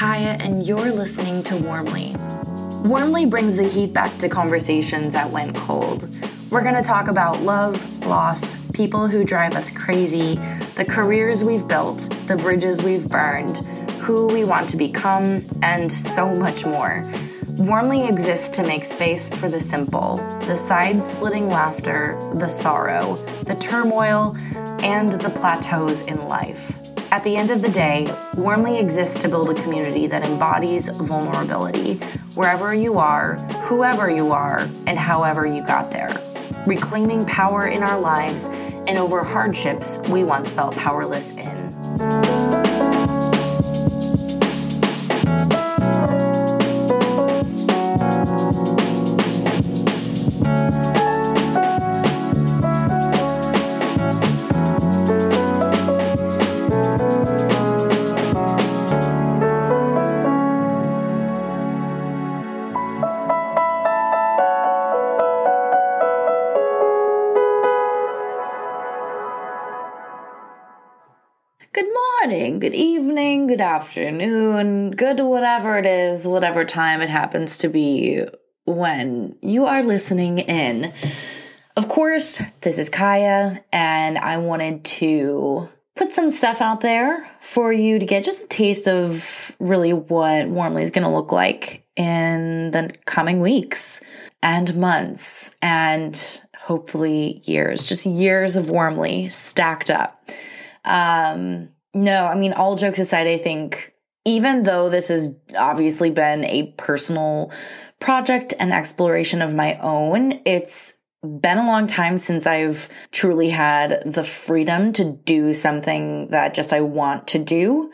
Kaya, and you're listening to Warmly. Warmly brings the heat back to conversations that went cold. We're going to talk about love, loss, people who drive us crazy, the careers we've built, the bridges we've burned, who we want to become, and so much more. Warmly exists to make space for the simple, the side splitting laughter, the sorrow, the turmoil, and the plateaus in life. At the end of the day, Warmly exists to build a community that embodies vulnerability wherever you are, whoever you are, and however you got there. Reclaiming power in our lives and over hardships we once felt powerless in. Evening, good afternoon, good whatever it is, whatever time it happens to be when you are listening in. Of course, this is Kaya, and I wanted to put some stuff out there for you to get just a taste of really what Warmly is going to look like in the coming weeks and months and hopefully years, just years of Warmly stacked up. Um, no, I mean, all jokes aside, I think even though this has obviously been a personal project and exploration of my own, it's been a long time since I've truly had the freedom to do something that just I want to do.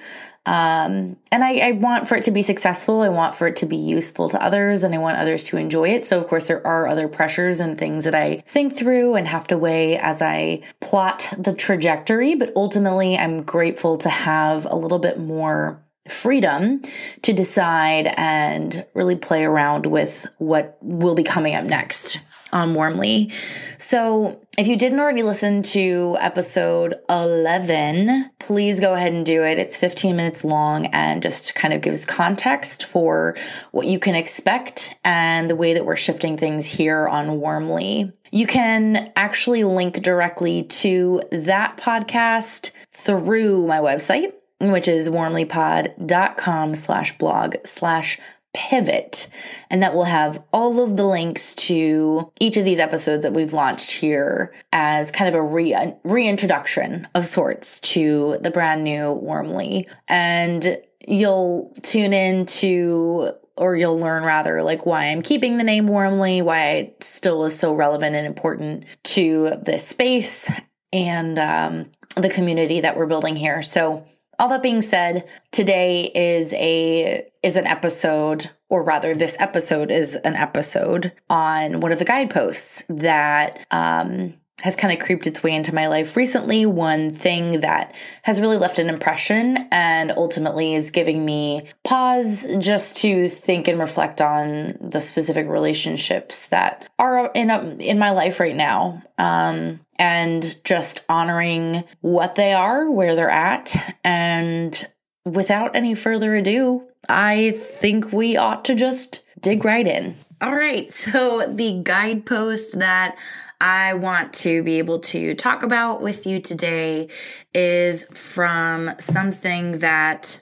Um, and I, I, want for it to be successful. I want for it to be useful to others and I want others to enjoy it. So, of course, there are other pressures and things that I think through and have to weigh as I plot the trajectory. But ultimately, I'm grateful to have a little bit more freedom to decide and really play around with what will be coming up next on Warmly. So, if you didn't already listen to episode 11, please go ahead and do it. It's 15 minutes long and just kind of gives context for what you can expect and the way that we're shifting things here on Warmly. You can actually link directly to that podcast through my website, which is warmlypod.com slash blog slash pivot. And that will have all of the links to each of these episodes that we've launched here as kind of a re- reintroduction of sorts to the brand new Warmly. And you'll tune in to or you'll learn rather like why I'm keeping the name Warmly, why it still is so relevant and important to this space and um, the community that we're building here. So all that being said, today is a is an episode or rather this episode is an episode on one of the guideposts that um, has kind of creeped its way into my life recently. One thing that has really left an impression and ultimately is giving me pause just to think and reflect on the specific relationships that are in a, in my life right now. Um, and just honoring what they are, where they're at, and without any further ado, I think we ought to just dig right in. All right, so the guidepost that I want to be able to talk about with you today is from something that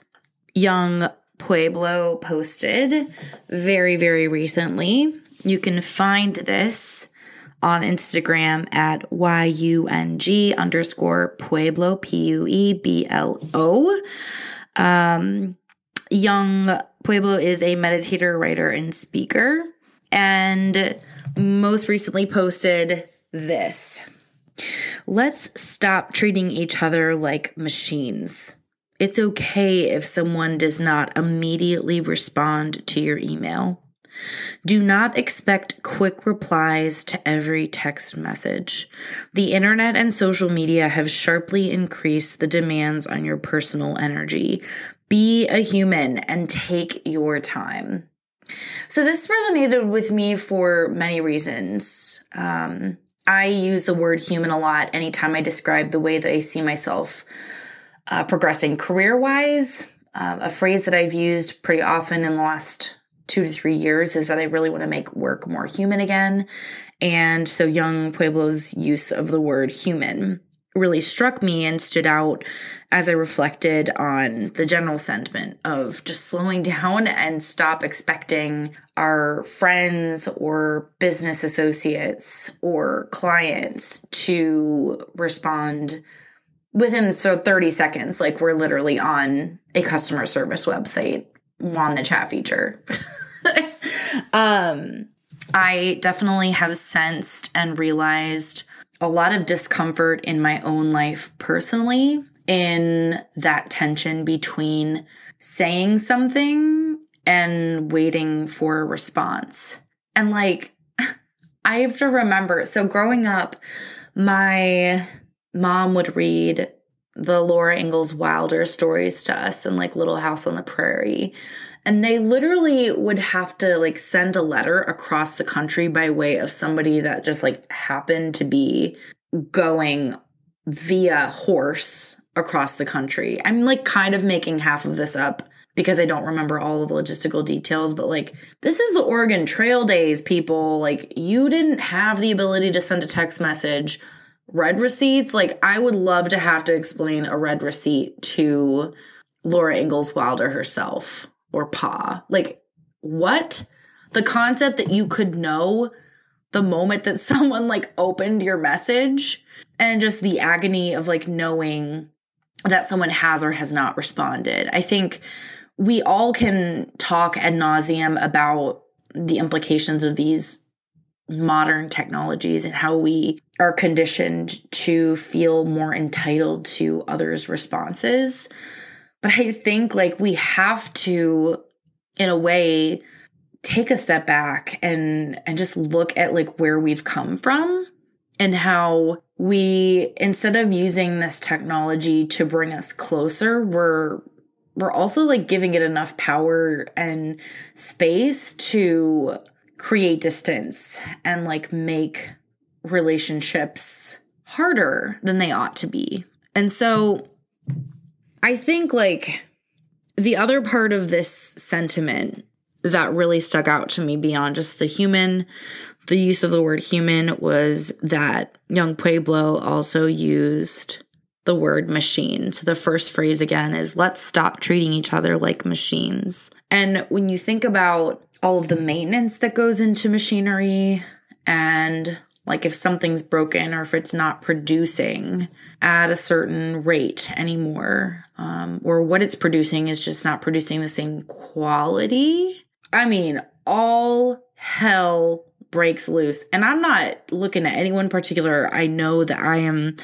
Yung Pueblo posted very, very recently. You can find this on Instagram at Y-U-N-G underscore Pueblo, P-U-E-B-L-O. Um, Yung Pueblo is a meditator, writer, and speaker. And most recently posted this. Let's stop treating each other like machines. It's okay if someone does not immediately respond to your email. Do not expect quick replies to every text message. The internet and social media have sharply increased the demands on your personal energy. Be a human and take your time. So, this resonated with me for many reasons. Um, I use the word human a lot anytime I describe the way that I see myself uh, progressing career wise, uh, a phrase that I've used pretty often in the last two to three years is that I really want to make work more human again. And so Yung Pueblo's use of the word human really struck me and stood out as I reflected on the general sentiment of just slowing down and stop expecting our friends or business associates or clients to respond within so 30 seconds like we're literally on a customer service website on the chat feature. um I definitely have sensed and realized a lot of discomfort in my own life personally in that tension between saying something and waiting for a response. And like, I have to remember so growing up, my mom would read the Laura Ingalls Wilder stories to us in like Little House on the Prairie. And they literally would have to like send a letter across the country by way of somebody that just like happened to be going via horse across the country. I'm like kind of making half of this up because I don't remember all of the logistical details, but like this is the Oregon Trail days, people. Like you didn't have the ability to send a text message. Read receipts, like I would love to have to explain a red receipt to Laura Ingalls Wilder herself or Pa. Like, what? The concept that you could know the moment that someone like opened your message and just the agony of like knowing that someone has or has not responded. I think we all can talk ad nauseum about the implications of these modern technologies and how we are conditioned to feel more entitled to others' responses. But I think like we have to, in a way, take a step back and and just look at like where we've come from and how we instead of using this technology to bring us closer we're we're also like giving it enough power and space to create distance and like make relationships harder than they ought to be. And so I think like the other part of this sentiment that really stuck out to me beyond just the human, the use of the word human was that Yung Pueblo also used the word machine. So the first phrase again is let's stop treating each other like machines. And when you think about all of the maintenance that goes into machinery and like if something's broken or if it's not producing at a certain rate anymore, um, or what it's producing is just not producing the same quality. I mean, all hell breaks loose. And I'm not looking at anyone particular. I know that I am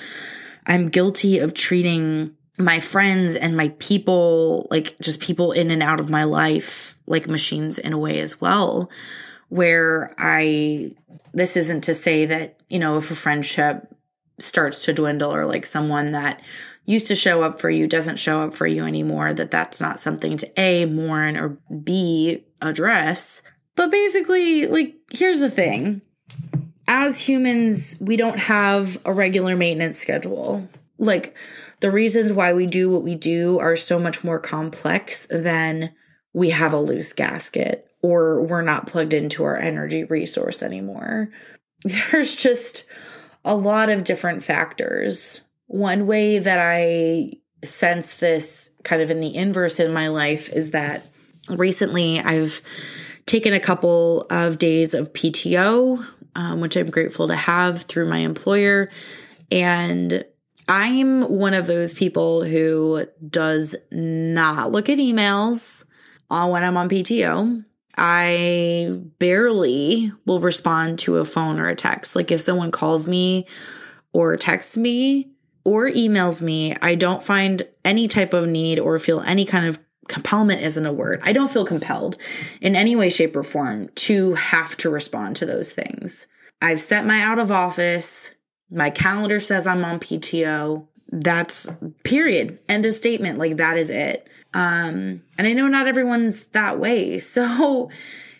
I'm guilty of treating my friends and my people, like just people in and out of my life, like machines in a way as well, where I, this isn't to say that, you know, if a friendship starts to dwindle or like someone that used to show up for you doesn't show up for you anymore, that that's not something to A, mourn or B, address. But basically, like, here's the thing as humans, we don't have a regular maintenance schedule. Like, the reasons why we do what we do are so much more complex than we have a loose gasket or we're not plugged into our energy resource anymore. There's just a lot of different factors. One way that I sense this kind of in the inverse in my life is that recently I've taken a couple of days of PTO, um, which I'm grateful to have through my employer. And I'm one of those people who does not look at emails when I'm on PTO. I barely will respond to a phone or a text. Like if someone calls me or texts me or emails me, I don't find any type of need or feel any kind of compellment isn't a word. I don't feel compelled in any way, shape, or form to have to respond to those things. I've set my out of office. My calendar says I'm on PTO. That's period. End of statement. Like that is it. Um, and I know not everyone's that way. So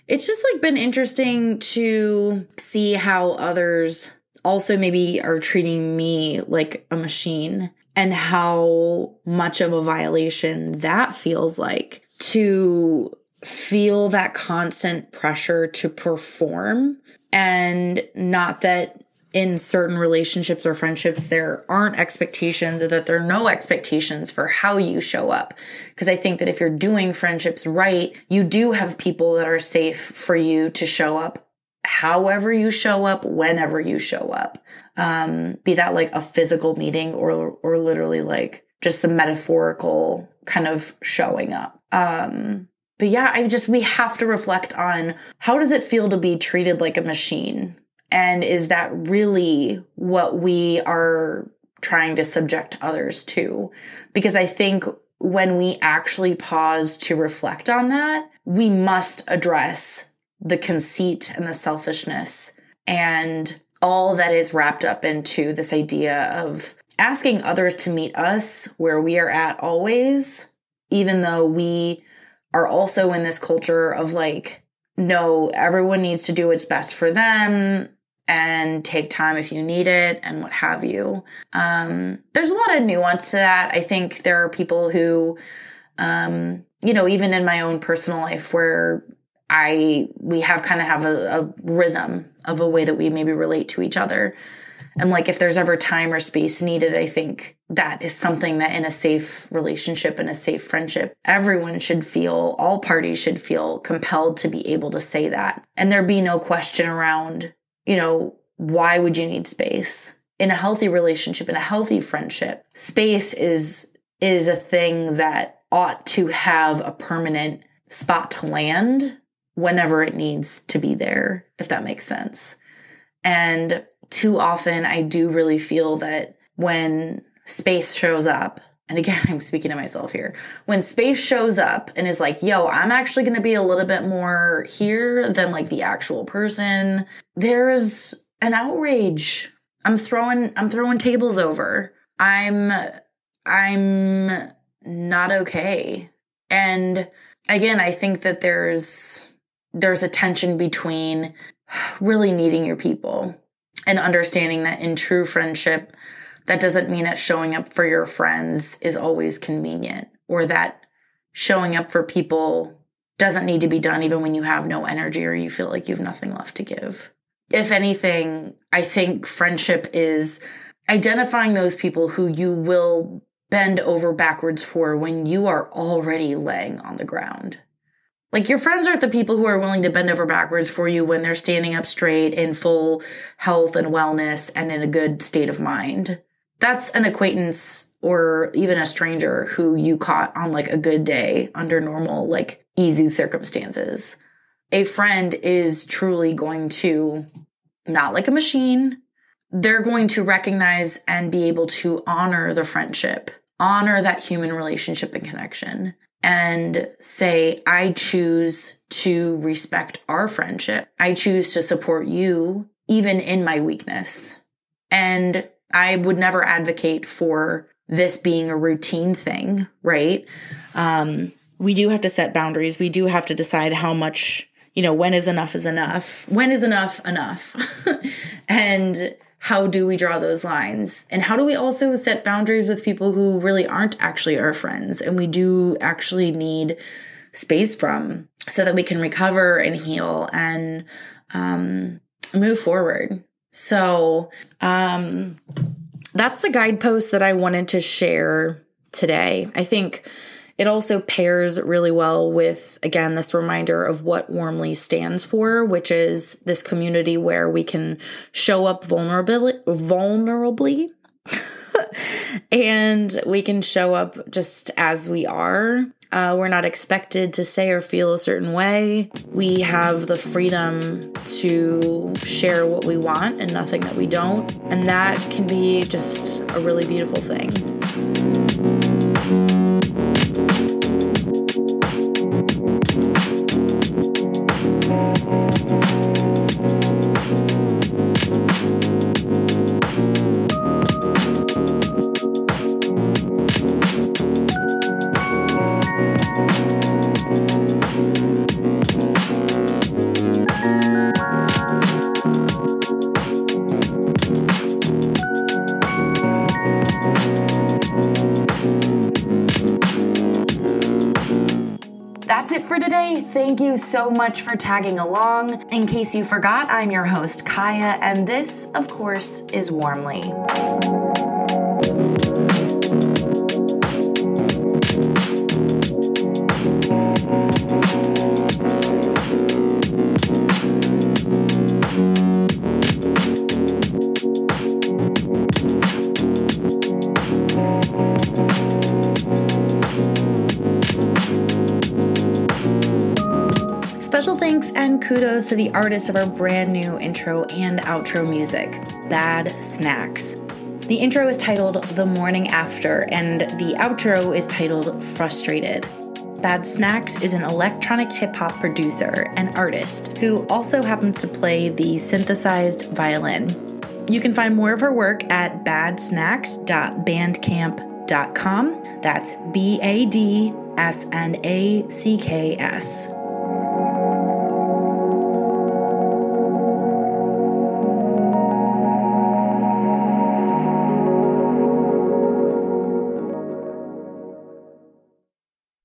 it's just like been interesting to see how others also maybe are treating me like a machine and how much of a violation that feels like to feel that constant pressure to perform and not that in certain relationships or friendships there aren't expectations or that there are no expectations for how you show up. Because i think that if you're doing friendships right you do have people that are safe for you to show up however you show up whenever you show up. Um be that like a physical meeting or or literally like just the metaphorical kind of showing up. Um but yeah, I just, we have to reflect on how does it feel to be treated like a machine? And is that really what we are trying to subject others to? Because I think when we actually pause to reflect on that, we must address the conceit and the selfishness and all that is wrapped up into this idea of asking others to meet us where we are at always, even though we are also in this culture of like, no, everyone needs to do what's best for them and take time if you need it and what have you. Um, there's a lot of nuance to that. I think there are people who, um, you know, even in my own personal life where I, we have kind of have a, a rhythm of a way that we maybe relate to each other. And like if there's ever time or space needed, I think that is something that in a safe relationship and a safe friendship, everyone should feel, all parties should feel compelled to be able to say that. And there be no question around, you know, why would you need space? In a healthy relationship, in a healthy friendship, space is is a thing that ought to have a permanent spot to land whenever it needs to be there, if that makes sense. And too often I do really feel that when space shows up, and again, I'm speaking to myself here. When space shows up and is like, yo, I'm actually going to be a little bit more here than like the actual person, there's an outrage. I'm throwing, I'm throwing tables over. I'm, I'm not okay. And again, I think that there's, there's a tension between really needing your people and understanding that in true friendship, that doesn't mean that showing up for your friends is always convenient or that showing up for people doesn't need to be done even when you have no energy or you feel like you have nothing left to give. If anything, I think friendship is identifying those people who you will bend over backwards for when you are already laying on the ground. Like your friends aren't the people who are willing to bend over backwards for you when they're standing up straight in full health and wellness and in a good state of mind. That's an acquaintance or even a stranger who you caught on like a good day under normal, like easy circumstances. A friend is truly going to, not like a machine, they're going to recognize and be able to honor the friendship, honor that human relationship and connection and say, I choose to respect our friendship. I choose to support you even in my weakness. And I would never advocate for this being a routine thing, right? Um, we do have to set boundaries. We do have to decide how much, you know, when is enough is enough. When is enough enough? and how do we draw those lines? And how do we also set boundaries with people who really aren't actually our friends and we do actually need space from so that we can recover and heal and um, move forward? So, um, that's the guidepost that I wanted to share today. I think it also pairs really well with, again, this reminder of what Warmly stands for, which is this community where we can show up vulnerably, vulnerably and we can show up just as we are. Uh, we're not expected to say or feel a certain way. We have the freedom to share what we want and nothing that we don't. And that can be just a really beautiful thing. Thank you so much for tagging along. In case you forgot, I'm your host, Kaya, and this, of course, is Warmly. Kudos to the artists of our brand new intro and outro music, Bad Snacks. The intro is titled The Morning After, and the outro is titled Frustrated. Bad Snacks is an electronic hip hop producer and artist who also happens to play the synthesized violin. You can find more of her work at badsnacks.bandcamp.com. That's B A D S N A C K S.